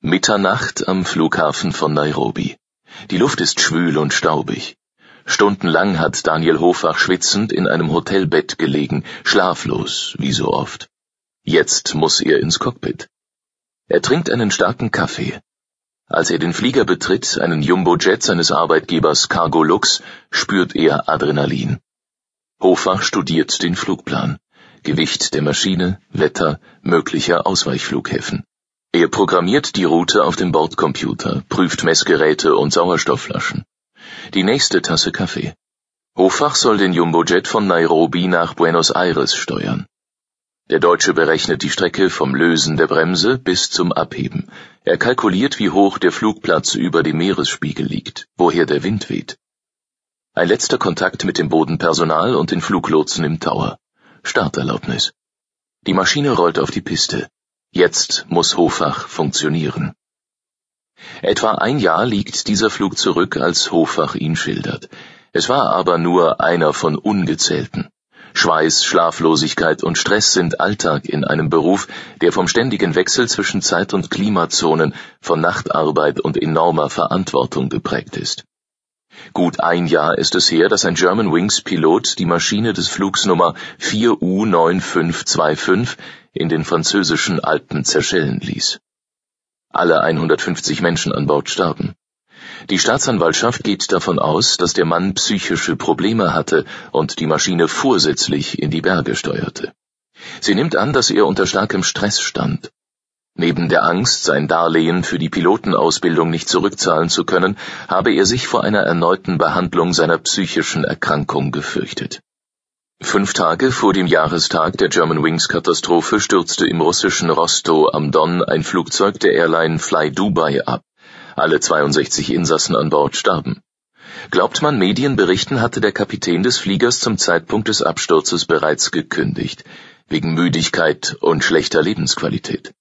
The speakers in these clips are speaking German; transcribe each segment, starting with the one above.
Mitternacht am Flughafen von Nairobi. Die Luft ist schwül und staubig. Stundenlang hat Daniel Hofach schwitzend in einem Hotelbett gelegen, schlaflos, wie so oft. Jetzt muss er ins Cockpit. Er trinkt einen starken Kaffee. Als er den Flieger betritt, einen Jumbo-Jet seines Arbeitgebers Cargo Lux, spürt er Adrenalin. Hofach studiert den Flugplan. Gewicht der Maschine, Wetter, möglicher Ausweichflughäfen. Er programmiert die Route auf dem Bordcomputer, prüft Messgeräte und Sauerstoffflaschen. Die nächste Tasse Kaffee. Hofach soll den Jumbojet von Nairobi nach Buenos Aires steuern. Der Deutsche berechnet die Strecke vom Lösen der Bremse bis zum Abheben. Er kalkuliert, wie hoch der Flugplatz über dem Meeresspiegel liegt, woher der Wind weht. Ein letzter Kontakt mit dem Bodenpersonal und den Fluglotsen im Tower. Starterlaubnis. Die Maschine rollt auf die Piste. Jetzt muss Hofach funktionieren. Etwa ein Jahr liegt dieser Flug zurück, als Hofach ihn schildert. Es war aber nur einer von ungezählten. Schweiß, Schlaflosigkeit und Stress sind Alltag in einem Beruf, der vom ständigen Wechsel zwischen Zeit- und Klimazonen, von Nachtarbeit und enormer Verantwortung geprägt ist. Gut ein Jahr ist es her, dass ein Germanwings Pilot die Maschine des Flugs Nummer 4U9525 in den französischen Alpen zerschellen ließ. Alle 150 Menschen an Bord starben. Die Staatsanwaltschaft geht davon aus, dass der Mann psychische Probleme hatte und die Maschine vorsätzlich in die Berge steuerte. Sie nimmt an, dass er unter starkem Stress stand. Neben der Angst, sein Darlehen für die Pilotenausbildung nicht zurückzahlen zu können, habe er sich vor einer erneuten Behandlung seiner psychischen Erkrankung gefürchtet. Fünf Tage vor dem Jahrestag der Germanwings-Katastrophe stürzte im russischen Rostow am Don ein Flugzeug der Airline Fly Dubai ab. Alle 62 Insassen an Bord starben. Glaubt man Medienberichten, hatte der Kapitän des Fliegers zum Zeitpunkt des Absturzes bereits gekündigt, wegen Müdigkeit und schlechter Lebensqualität.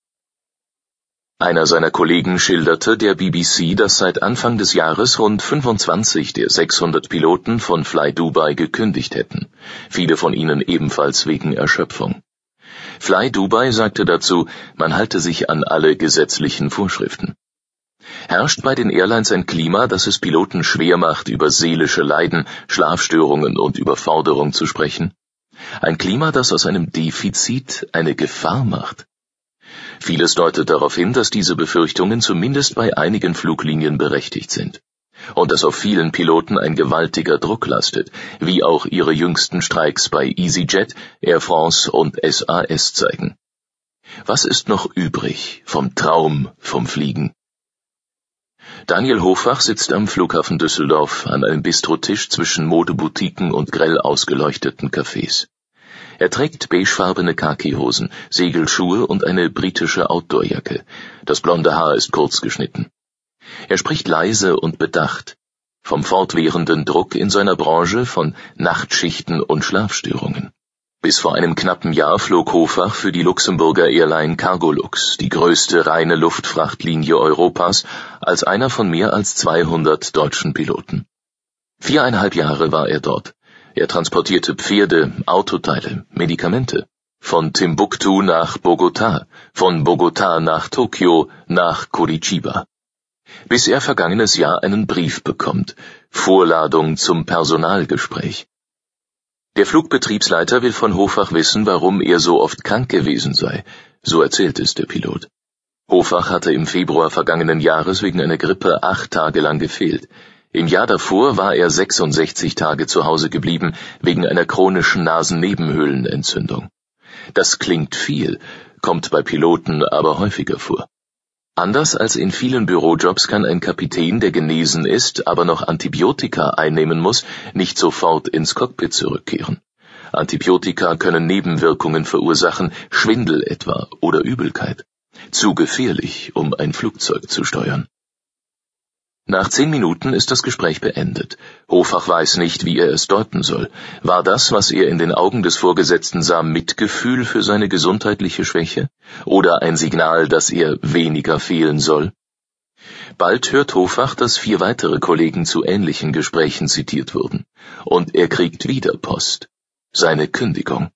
Einer seiner Kollegen schilderte der BBC, dass seit Anfang des Jahres rund 25 der 600 Piloten von Fly Dubai gekündigt hätten, viele von ihnen ebenfalls wegen Erschöpfung. Fly Dubai sagte dazu, man halte sich an alle gesetzlichen Vorschriften. Herrscht bei den Airlines ein Klima, das es Piloten schwer macht, über seelische Leiden, Schlafstörungen und Überforderung zu sprechen? Ein Klima, das aus einem Defizit eine Gefahr macht? Vieles deutet darauf hin, dass diese Befürchtungen zumindest bei einigen Fluglinien berechtigt sind. Und dass auf vielen Piloten ein gewaltiger Druck lastet, wie auch ihre jüngsten Streiks bei EasyJet, Air France und SAS zeigen. Was ist noch übrig vom Traum vom Fliegen? Daniel Hofach sitzt am Flughafen Düsseldorf an einem Bistrotisch zwischen Modeboutiquen und grell ausgeleuchteten Cafés. Er trägt beigefarbene Khakihosen, Segelschuhe und eine britische Outdoorjacke. Das blonde Haar ist kurz geschnitten. Er spricht leise und bedacht. Vom fortwährenden Druck in seiner Branche, von Nachtschichten und Schlafstörungen. Bis vor einem knappen Jahr flog Hofach für die Luxemburger Airline Cargolux, die größte reine Luftfrachtlinie Europas, als einer von mehr als 200 deutschen Piloten. Viereinhalb Jahre war er dort. Er transportierte Pferde, Autoteile, Medikamente. Von Timbuktu nach Bogota, von Bogota nach Tokio, nach Curitiba. Bis er vergangenes Jahr einen Brief bekommt, Vorladung zum Personalgespräch. Der Flugbetriebsleiter will von Hofach wissen, warum er so oft krank gewesen sei, so erzählt es der Pilot. Hofach hatte im Februar vergangenen Jahres wegen einer Grippe acht Tage lang gefehlt. Im Jahr davor war er 66 Tage zu Hause geblieben wegen einer chronischen Nasennebenhöhlenentzündung. Das klingt viel, kommt bei Piloten aber häufiger vor. Anders als in vielen Bürojobs kann ein Kapitän, der genesen ist, aber noch Antibiotika einnehmen muss, nicht sofort ins Cockpit zurückkehren. Antibiotika können Nebenwirkungen verursachen, Schwindel etwa oder Übelkeit. Zu gefährlich, um ein Flugzeug zu steuern. Nach zehn Minuten ist das Gespräch beendet. Hofach weiß nicht, wie er es deuten soll. War das, was er in den Augen des Vorgesetzten sah, Mitgefühl für seine gesundheitliche Schwäche? Oder ein Signal, dass er weniger fehlen soll? Bald hört Hofach, dass vier weitere Kollegen zu ähnlichen Gesprächen zitiert wurden. Und er kriegt wieder Post. Seine Kündigung.